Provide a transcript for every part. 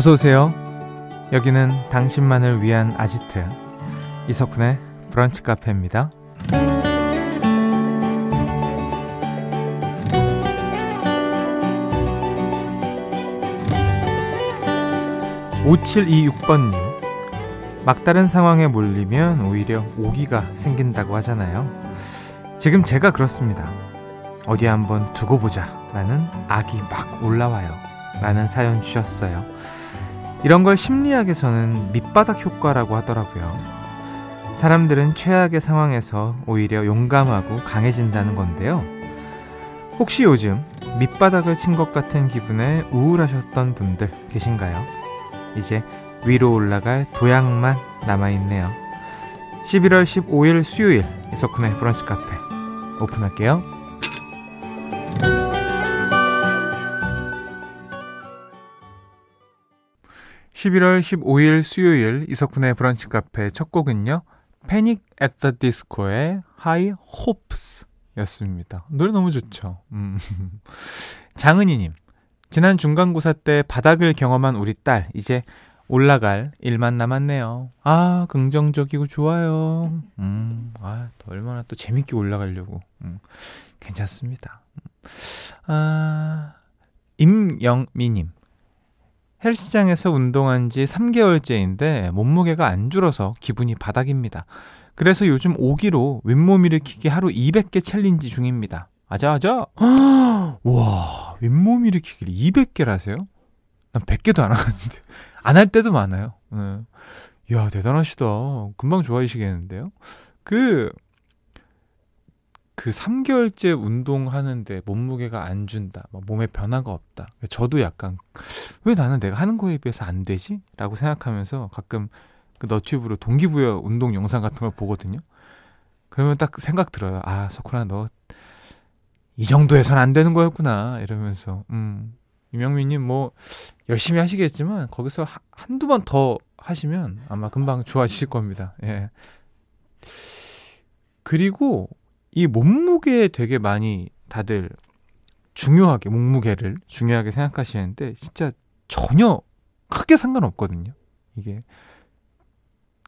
어서 오세요. 여기는 당신만을 위한 아지트 이석훈의 브런치 카페입니다. 5726번님 막다른 상황에 몰리면 오히려 오기가 생긴다고 하잖아요. 지금 제가 그렇습니다. 어디 한번 두고 보자 라는 악이 막 올라와요. 라는 사연 주셨어요. 이런 걸 심리학에서는 밑바닥 효과라고 하더라고요. 사람들은 최악의 상황에서 오히려 용감하고 강해진다는 건데요. 혹시 요즘 밑바닥을 친 것 같은 기분에 우울하셨던 분들 계신가요? 이제 위로 올라갈 도약만 남아있네요. 11월 15일 수요일 이석훈의 브런치 카페 오픈할게요. 11월 15일 수요일 이석훈의 브런치 카페 첫 곡은요. Panic At The Disco의 High Hopes 였습니다. 노래 너무 좋죠. 음. 장은희님, 지난 중간고사 때 바닥을 경험한 우리 딸, 이제 올라갈 일만 남았네요. 아, 긍정적이고 좋아요. 음, 아, 또 얼마나 또 재밌게 올라가려고. 음, 괜찮습니다. 아, 임영미님. 헬스장에서 운동한 지 3개월째인데 몸무게가 안 줄어서 기분이 바닥입니다. 그래서 요즘 5기로 윗몸 일으키기 하루 200개 챌린지 중입니다. 아자아자! 와, 윗몸 일으키기를 200개를 하세요? 난 100개도 안 하는데. 안 할 때도 많아요. 네. 이야, 대단하시다. 금방 좋아지시겠는데요? 그, 그 3개월째 운동하는데 몸무게가 안 준다. 몸에 변화가 없다. 저도 약간, 왜 나는 내가 하는 거에 비해서 안 되지? 라고 생각하면서 가끔 그 너튜브로 동기부여 운동 영상 같은 걸 보거든요. 그러면 딱 생각 들어요. 아, 석훈아, 너 이 정도에선 안 되는 거였구나. 이러면서, 음, 유명민 님 뭐, 열심히 하시겠지만, 거기서 한두 번 더 하시면 아마 금방 좋아지실 겁니다. 예. 그리고 이 몸무게에 되게 많이 다들 중요하게, 몸무게를 중요하게 생각하시는데, 진짜 전혀 크게 상관없거든요. 이게.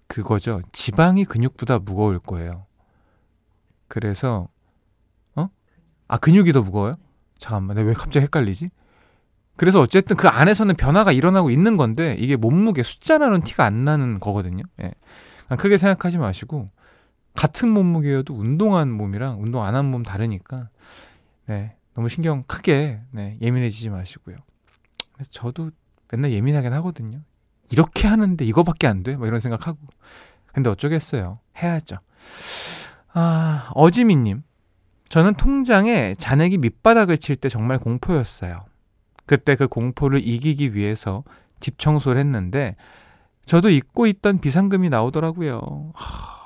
그거죠. 지방이 근육보다 무거울 거예요. 그래서 어? 아 근육이 더 무거워요? 잠깐만, 내가 왜 갑자기 헷갈리지? 그래서 어쨌든 그 안에서는 변화가 일어나고 있는 건데 이게 몸무게 숫자라는 티가 안 나는 거거든요. 예. 크게 생각하지 마시고 같은 몸무게여도 운동한 몸이랑 운동 안 한 몸 다르니까 네 너무 신경 크게 네, 예민해지지 마시고요. 저도 맨날 예민하긴 하거든요. 이렇게 하는데 이거밖에 안 돼? 뭐 이런 생각하고. 근데 어쩌겠어요. 해야죠. 아, 어지미님. 저는 통장에 잔액이 밑바닥을 칠 때 정말 공포였어요. 그때 그 공포를 이기기 위해서 집 청소를 했는데, 저도 잊고 있던 비상금이 나오더라고요. 하,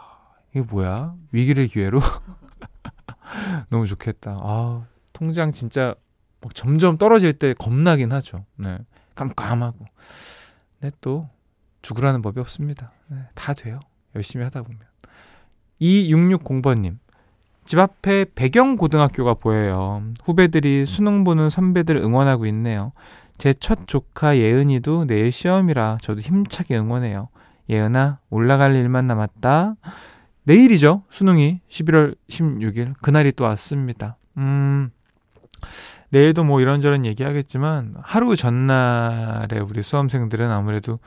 이게 뭐야? 위기를 기회로? 너무 좋겠다. 아, 통장 진짜 막 점점 떨어질 때 겁나긴 하죠. 네. 깜깜하고. 네, 또 죽으라는 법이 없습니다. 네, 다 돼요. 열심히 하다 보면. 2660번님. 집 앞에 배경 고등학교가 보여요. 후배들이 수능 보는 선배들 응원하고 있네요. 제 첫 조카 예은이도 내일 시험이라 저도 힘차게 응원해요. 예은아, 올라갈 일만 남았다. 내일이죠. 수능이 11월 16일. 그날이 또 왔습니다. 음, 내일도 뭐 이런저런 얘기하겠지만 하루 전날에 우리 수험생들은 아무래도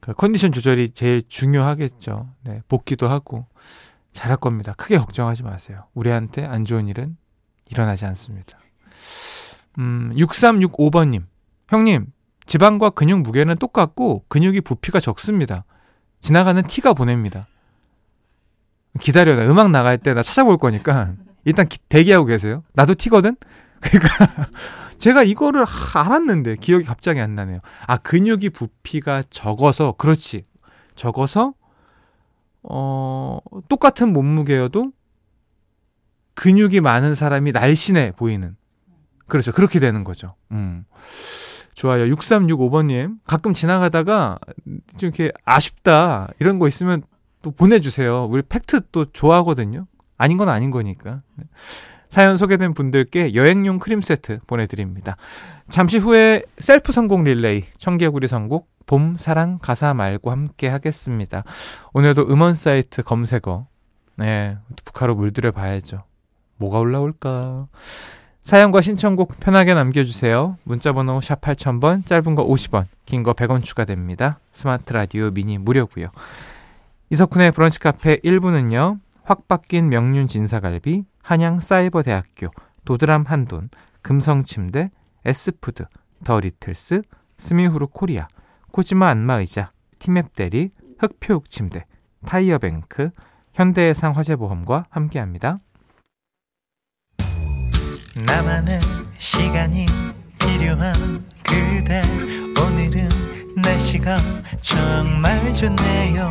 그 컨디션 조절이 제일 중요하겠죠. 네, 복귀도 하고 잘할 겁니다. 크게 걱정하지 마세요. 우리한테 안 좋은 일은 일어나지 않습니다. 음, 6365번님. 형님, 지방과 근육 무게는 똑같고 근육이 부피가 적습니다. 지나가는 티가 보냅니다. 기다려. 나 음악 나갈 때 나 찾아볼 거니까 일단 기, 대기하고 계세요. 나도 티거든? 그러니까 제가 이거를 알았는데 기억이 갑자기 안 나네요. 아 근육이 부피가 적어서 그렇지 적어서 어 똑같은 몸무게여도 근육이 많은 사람이 날씬해 보이는 그렇죠 그렇게 되는 거죠. 음. 좋아요. 6365번님. 가끔 지나가다가 좀 이렇게 아쉽다. 이런 거 있으면 또 보내주세요. 우리 팩트 또 좋아하거든요. 아닌 건 아닌 거니까. 사연 소개된 분들께 여행용 크림 세트 보내드립니다. 잠시 후에 셀프 성공 릴레이 청개구리 선곡 봄, 사랑, 가사 말고 함께 하겠습니다. 오늘도 음원 사이트 검색어, 네, 북카로 물들여 봐야죠. 뭐가 올라올까? 사연과 신청곡 편하게 남겨주세요. 문자번호 샵 8000번, 짧은 거 50원, 긴 거 100원 추가됩니다. 스마트 라디오 미니 무료고요. 이석훈의 브런치 카페 1부는요. 확 바뀐 명륜 진사갈비, 한양 사이버대학교, 도드람 한돈, 금성침대, 에스푸드, 더 리틀스, 스미후루 코리아, 코지마 안마의자, 티맵 대리, 흙표흙 침대, 타이어뱅크, 현대해상 화재보험과 함께합니다. 나만의 시간이 필요한 그대 오늘은 날씨가 정말 좋네요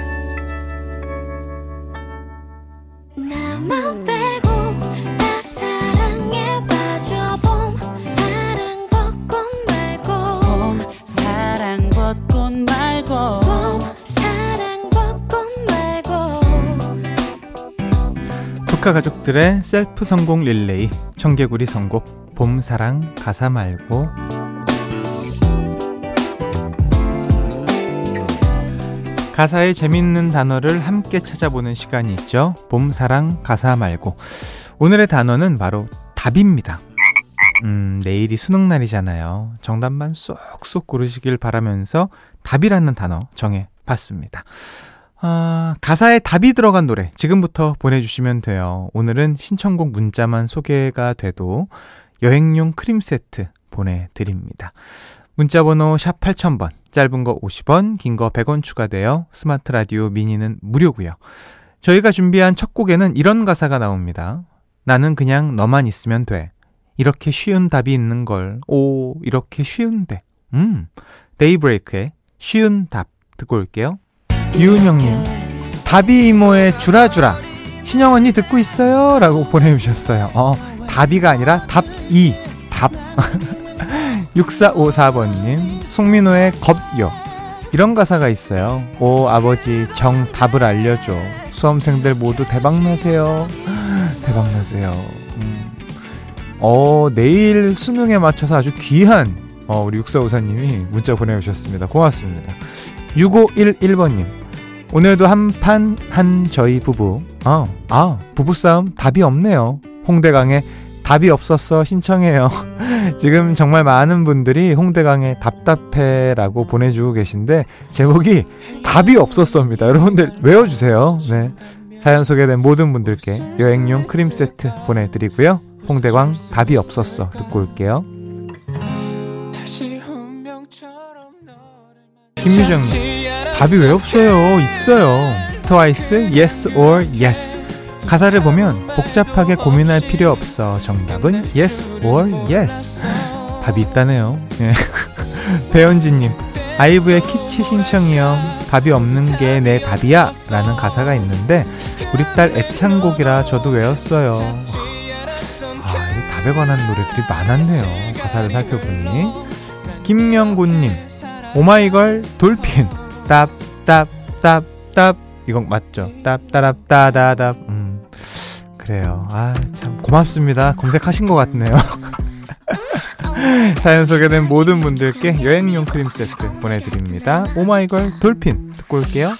조카 가족들의 셀프 성공 릴레이 청개구리 선곡 봄 사랑 가사 말고 가사의 재밌는 단어를 함께 찾아보는 시간이 있죠. 봄 사랑 가사 말고 오늘의 단어는 바로 답입니다. 음, 내일이 수능 날이잖아요. 정답만 쏙쏙 고르시길 바라면서 답이라는 단어 정해 봤습니다. 아, 가사에 답이 들어간 노래 지금부터 보내주시면 돼요. 오늘은 신청곡 문자만 소개가 돼도 여행용 크림 세트 보내드립니다. 문자번호 샵 8000번, 짧은 거 50원, 긴 거 100원 추가되어 스마트 라디오 미니는 무료고요. 저희가 준비한 첫 곡에는 이런 가사가 나옵니다. 나는 그냥 너만 있으면 돼. 이렇게 쉬운 답이 있는 걸. 오, 이렇게 쉬운데. 음, 데이브레이크의 쉬운 답 듣고 올게요. 유은영님, 다비 이모의 주라주라. 신영 언니 듣고 있어요? 라고 보내주셨어요. 어, 다비가 아니라 답이, 답. 6454번님, 송민호의 겁요. 이런 가사가 있어요. 오, 아버지, 정답을 알려줘. 수험생들 모두 대박나세요. 대박나세요. 음. 어, 내일 수능에 맞춰서 아주 귀한, 어, 우리 6454님이 문자 보내주셨습니다. 고맙습니다. 6511번님, 오늘도 한판 한 저희 부부. 아, 아, 부부싸움 답이 없네요. 홍대강에 답이 없었어 신청해요. 지금 정말 많은 분들이 홍대강에 답답해라고 보내주고 계신데 제목이 답이 없었어입니다. 여러분들 외워주세요. 네. 사연 소개된 모든 분들께 여행용 크림 세트 보내드리고요. 홍대광 답이 없었어 듣고 올게요. 김유정님 답이 왜 없어요? 있어요. 트와이스 Yes or Yes. 가사를 보면 복잡하게 고민할 필요 없어. 정답은 Yes or Yes. 답이 있다네요. 네. 배현진님, 아이브의 키치 신청이요. 답이 없는 게 내 답이야. 라는 가사가 있는데, 우리 딸 애창곡이라 저도 외웠어요. 답에 관한 노래들이 많았네요. 가사를 살펴보니. 김명곤님, 오마이걸 Dolphin. 답. 이건 맞죠? 답, 따랍, 따다답. 음, 그래요. 아, 참, 고맙습니다. 검색하신 것 같네요. 사연 소개된 모든 분들께 여행용 크림 세트 보내드립니다. 오마이걸 Dolphin 듣고 올게요.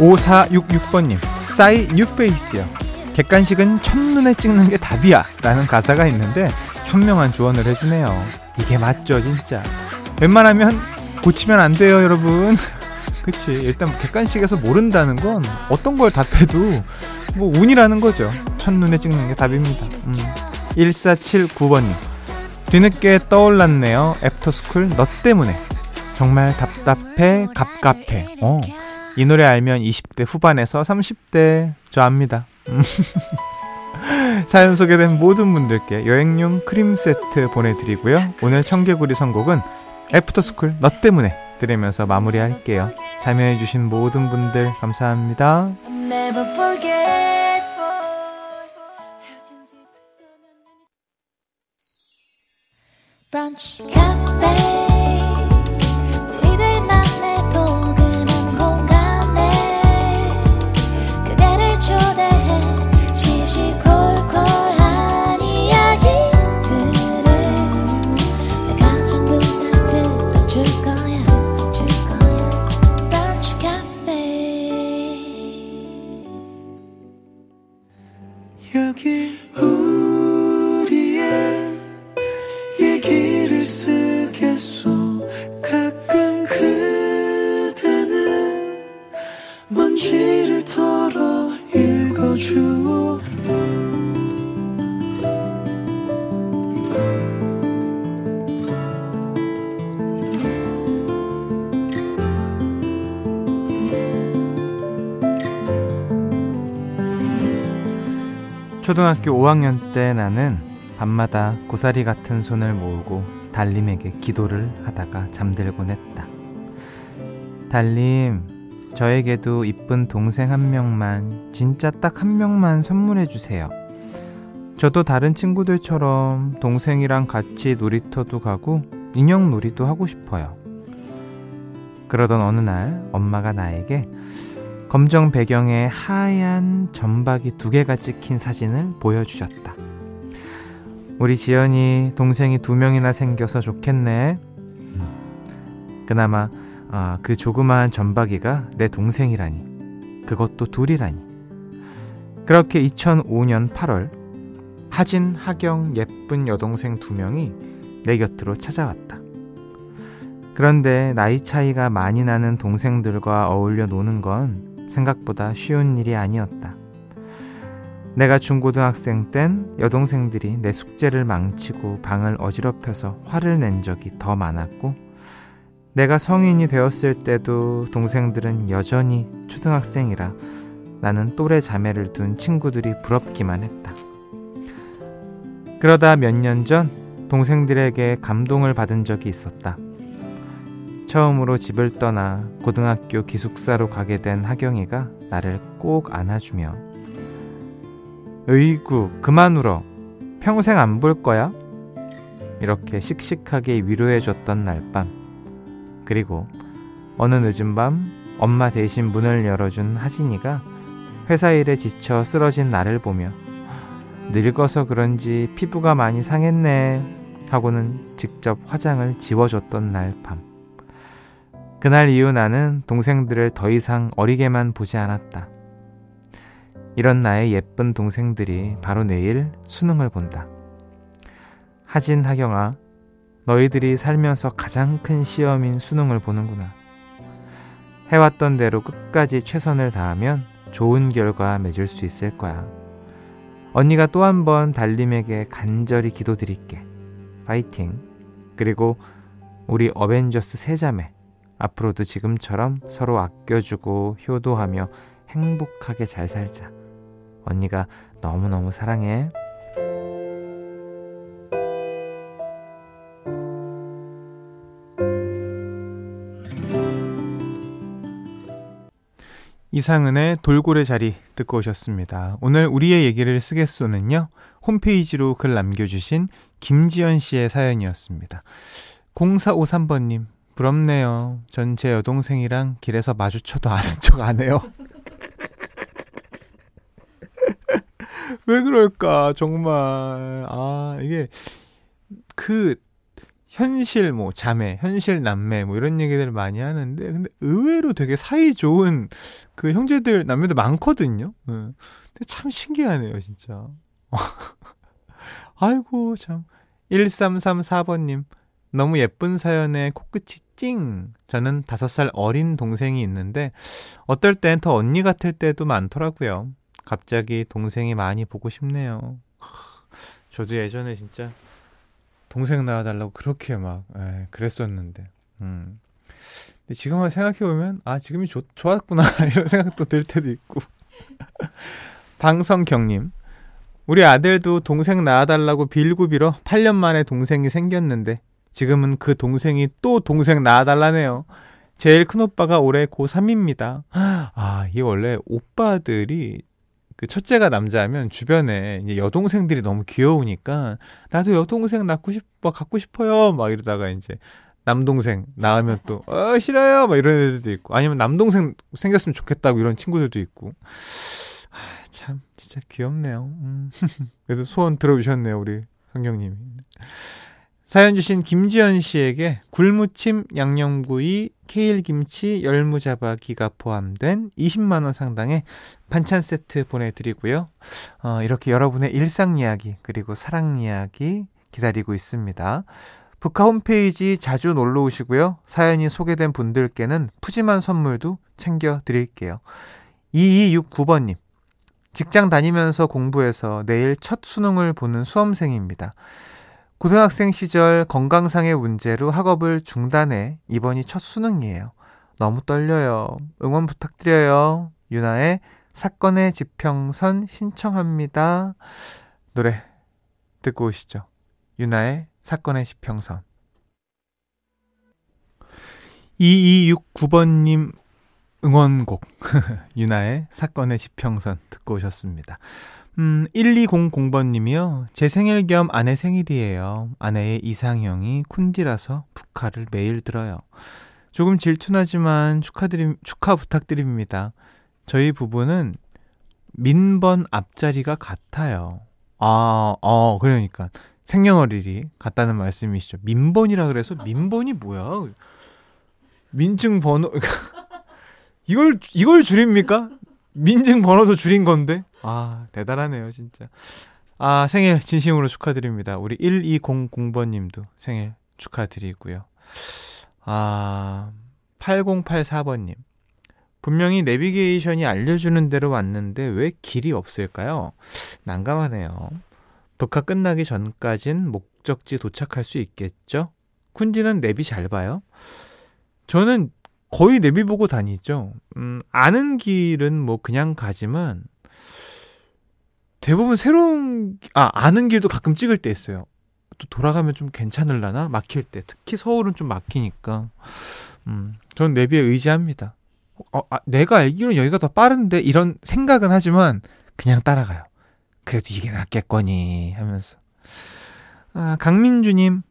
5466번님 싸이 New Face요. 객관식은 첫눈에 찍는 게 답이야. 라는 가사가 있는데 현명한 조언을 해주네요. 이게 맞죠, 진짜. 웬만하면 고치면 안 돼요, 여러분. 그치. 일단 객관식에서 모른다는 건 어떤 걸 답해도 뭐 운이라는 거죠. 첫눈에 찍는 게 답입니다. 음. 1479번님. 뒤늦게 떠올랐네요. 애프터스쿨 너 때문에. 정말 답답해, 갑갑해. 어. 이 노래 알면 20대 후반에서 30대 저 압니다. 사연 소개된 모든 분들께 여행용 크림 세트 보내드리고요. 오늘 청개구리 선곡은 애프터스쿨 너 때문에 들으면서 마무리할게요. 참여해주신 모든 분들 감사합니다. 브런치 카페 초등학교 5학년 때 나는 밤마다 고사리 같은 손을 모으고 달님에게 기도를 하다가 잠들곤 했다. 달님, 저에게도 이쁜 동생 한 명만, 진짜 딱 한 명만 선물해 주세요. 저도 다른 친구들처럼 동생이랑 같이 놀이터도 가고 인형 놀이도 하고 싶어요. 그러던 어느 날 엄마가 나에게 검정 배경에 하얀 점박이 두 개가 찍힌 사진을 보여주셨다. 우리 지연이 동생이 두 명이나 생겨서 좋겠네. 그나마 아, 그 조그마한 점박이가 내 동생이라니. 그것도 둘이라니. 그렇게 2005년 8월 하진, 하경, 예쁜 여동생 두 명이 내 곁으로 찾아왔다. 그런데 나이 차이가 많이 나는 동생들과 어울려 노는 건 생각보다 쉬운 일이 아니었다. 내가 중고등학생 땐 여동생들이 내 숙제를 망치고 방을 어지럽혀서 화를 낸 적이 더 많았고, 내가 성인이 되었을 때도 동생들은 여전히 초등학생이라 나는 또래 자매를 둔 친구들이 부럽기만 했다. 그러다 몇 년 전 동생들에게 감동을 받은 적이 있었다. 처음으로 집을 떠나 고등학교 기숙사로 가게 된 하경이가 나를 꼭 안아주며 으이구 그만 울어. 평생 안 볼 거야? 이렇게 씩씩하게 위로해줬던 날 밤. 그리고 어느 늦은 밤 엄마 대신 문을 열어준 하진이가 회사 일에 지쳐 쓰러진 나를 보며 늙어서 그런지 피부가 많이 상했네. 하고는 직접 화장을 지워줬던 날 밤 그날 이후 나는 동생들을 더 이상 어리게만 보지 않았다. 이런 나의 예쁜 동생들이 바로 내일 수능을 본다. 하진, 하경아, 너희들이 살면서 가장 큰 시험인 수능을 보는구나. 해왔던 대로 끝까지 최선을 다하면 좋은 결과 맺을 수 있을 거야. 언니가 또 한 번 달님에게 간절히 기도드릴게. 파이팅. 그리고 우리 어벤져스 세자매. 앞으로도 지금처럼 서로 아껴주고 효도하며 행복하게 잘 살자. 언니가 너무너무 사랑해. 이상은의 돌고래 자리 듣고 오셨습니다. 오늘 우리의 얘기를 쓰겠소는요. 홈페이지로 글 남겨주신 김지연 씨의 사연이었습니다. 0453번님, 부럽네요. 전 제 여동생이랑 길에서 마주쳐도 아는 척 안 해요. 왜 그럴까, 정말. 아, 이게, 그, 현실 뭐 자매, 현실 남매 뭐 이런 얘기들 많이 하는데 근데 의외로 되게 사이 좋은 그 형제들 남매들 많거든요. 네. 근데 참 신기하네요, 진짜. 아이고 참 1334번 님 너무 예쁜 사연에 코끝이 찡. 저는 다섯 살 어린 동생이 있는데 어떨 땐 더 언니 같을 때도 많더라고요. 갑자기 동생이 많이 보고 싶네요. 저도 예전에 진짜 동생 낳아달라고 그렇게 막 에, 예, 그랬었는데. 음. 근데 지금 생각해 보면 아 지금이 좋, 좋았구나 이런 생각도 들 때도 있고. 방성경님, 우리 아들도 동생 낳아달라고 빌고 빌어 8년 만에 동생이 생겼는데 지금은 그 동생이 또 동생 낳아달라네요. 제일 큰 오빠가 올해 고3입니다. 아, 이게 원래 오빠들이 그 첫째가 남자면 주변에 이제 여동생들이 너무 귀여우니까 나도 여동생 낳고 싶어 갖고 싶어요 막 이러다가 이제 남동생 낳으면 또 어 싫어요 막 이런 애들도 있고 아니면 남동생 생겼으면 좋겠다고 이런 친구들도 있고 아, 참 진짜 귀엽네요. 음. 그래도 소원 들어주셨네요 우리 성경님이. 사연 주신 김지연 씨에게 굴무침, 양념구이, 케일김치, 열무자박이가 포함된 20만원 상당의 반찬 세트 보내드리고요. 어, 이렇게 여러분의 일상 이야기, 그리고 사랑 이야기 기다리고 있습니다. 북카 홈페이지 자주 놀러 오시고요. 사연이 소개된 분들께는 푸짐한 선물도 챙겨드릴게요. 2269번님. 직장 다니면서 공부해서 내일 첫 수능을 보는 수험생입니다. 고등학생 시절 건강상의 문제로 학업을 중단해 이번이 첫 수능이에요. 너무 떨려요. 응원 부탁드려요. 유나의 사건의 지평선 신청합니다. 노래 듣고 오시죠. 유나의 사건의 지평선. 2269번님 응원곡 유나의 사건의 지평선 듣고 오셨습니다. 음, 1200번님이요. 제 생일 겸 아내 생일이에요. 아내의 이상형이 쿤디라서 북카를 매일 들어요. 조금 질투나지만 축하드림, 축하 부탁드립니다. 저희 부부는 민번 앞자리가 같아요. 아, 어, 그러니까. 생년월일이 같다는 말씀이시죠. 민번이라 그래서 민번이 뭐야? 민증 번호, 이걸, 이걸 줄입니까? 민증 번호도 줄인 건데? 아, 대단하네요, 진짜. 아, 생일 진심으로 축하드립니다. 우리 1200번님도 생일 축하드리고요. 아, 8084번님. 분명히 내비게이션이 알려주는 대로 왔는데 왜 길이 없을까요? 난감하네요. 북카 끝나기 전까진 목적지 도착할 수 있겠죠? 쿤디는 내비 잘 봐요? 저는 거의 내비 보고 다니죠. 음, 아는 길은 뭐 그냥 가지만 대부분 새로운 아 아는 길도 가끔 찍을 때 있어요. 또 돌아가면 좀 괜찮을라나 막힐 때 특히 서울은 좀 막히니까 음, 전 내비에 의지합니다. 어, 아, 내가 알기로는 여기가 더 빠른데 이런 생각은 하지만 그냥 따라가요. 그래도 이게 낫겠거니 하면서 아, 강민주님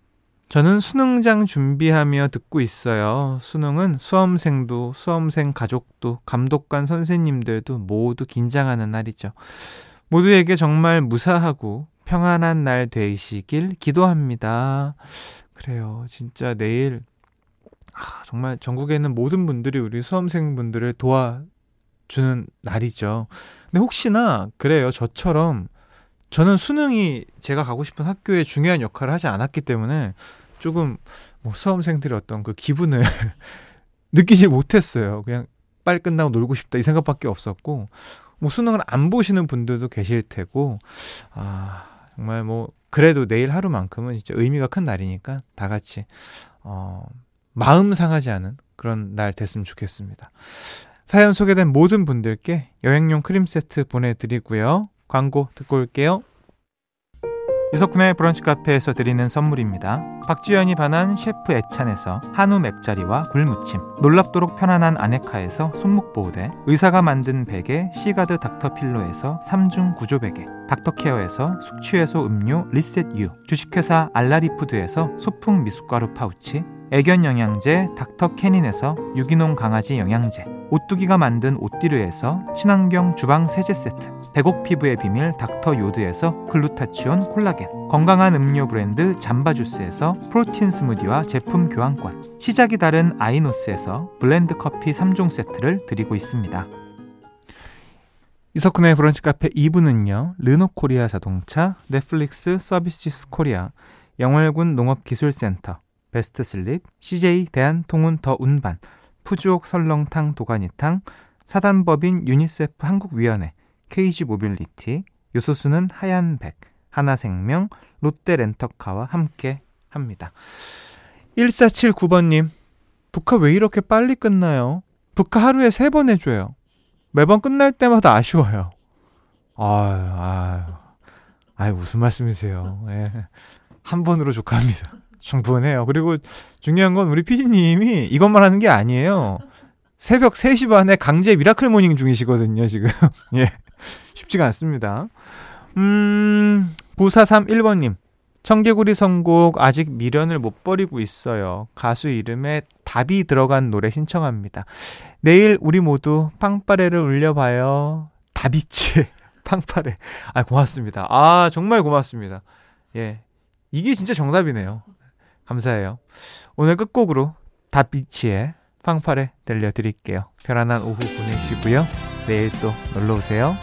저는 수능장 준비하며 듣고 있어요. 수능은 수험생도, 수험생 가족도, 감독관 선생님들도 모두 긴장하는 날이죠. 모두에게 정말 무사하고 평안한 날 되시길 기도합니다. 그래요. 진짜 내일, 아, 정말 전국에 있는 모든 분들이 우리 수험생분들을 도와주는 날이죠. 근데 혹시나, 그래요. 저처럼 저는 수능이 제가 가고 싶은 학교에 중요한 역할을 하지 않았기 때문에 조금 뭐 수험생들의 어떤 그 기분을 느끼지 못했어요. 그냥 빨리 끝나고 놀고 싶다 이 생각밖에 없었고 뭐 수능을 안 보시는 분들도 계실 테고 아 정말 뭐 그래도 내일 하루만큼은 진짜 의미가 큰 날이니까 다 같이 어 마음 상하지 않은 그런 날 됐으면 좋겠습니다. 사연 소개된 모든 분들께 여행용 크림 세트 보내드리고요. 광고 듣고 올게요. 이석훈의 브런치 카페에서 드리는 선물입니다. 박지연이 반한 셰프 애찬에서 한우 맵자리와 굴무침 놀랍도록 편안한 아네카에서 손목 보호대 의사가 만든 베개 시가드 닥터필로에서 3중 구조 베개 닥터케어에서 숙취해소 음료 리셋유 주식회사 알라리푸드에서 소풍 미숫가루 파우치 애견 영양제 닥터캐닌에서 유기농 강아지 영양제 오뚜기가 만든 오띠르에서 친환경 주방 세제 세트 백옥 피부의 비밀 닥터 요드에서 글루타치온 콜라겐 건강한 음료 브랜드 잠바주스에서 프로틴 스무디와 제품 교환권 시작이 다른 아이노스에서 블렌드 커피 3종 세트를 드리고 있습니다. 이석훈의 브런치 카페 2부는요. 르노코리아 자동차, 넷플릭스 서비스 코리아, 영월군 농업기술센터, 베스트슬립, CJ 대한통운 더 운반, 푸주옥 설렁탕 도가니탕, 사단법인 유니세프 한국위원회, KG 모빌리티, 요소수는 하얀백, 하나생명, 롯데렌터카와 함께 합니다. 1479번님, 북카 왜 이렇게 빨리 끝나요? 북카 하루에 세 번 해줘요. 매번 끝날 때마다 아쉬워요. 아유, 아유, 아유, 무슨 말씀이세요. 예. 한 번으로 족합니다. 충분해요. 그리고 중요한 건 우리 피디님이 이것만 하는 게 아니에요. 새벽 3시 반에 강제 miracle morning 중이시거든요, 지금. 예. 쉽지가 않습니다. 음, 9431번님. 청개구리 선곡 아직 미련을 못 버리고 있어요. 가수 이름에 답이 들어간 노래 신청합니다. 내일 우리 모두 빵빠레를 울려봐요. 다비치 빵빠레. 아, 고맙습니다. 아, 정말 고맙습니다. 예. 이게 진짜 정답이네요. 감사해요. 오늘 끝곡으로 다비치의 빵빠레 들려드릴게요. 편안한 오후 보내시고요. 내일 또 놀러오세요.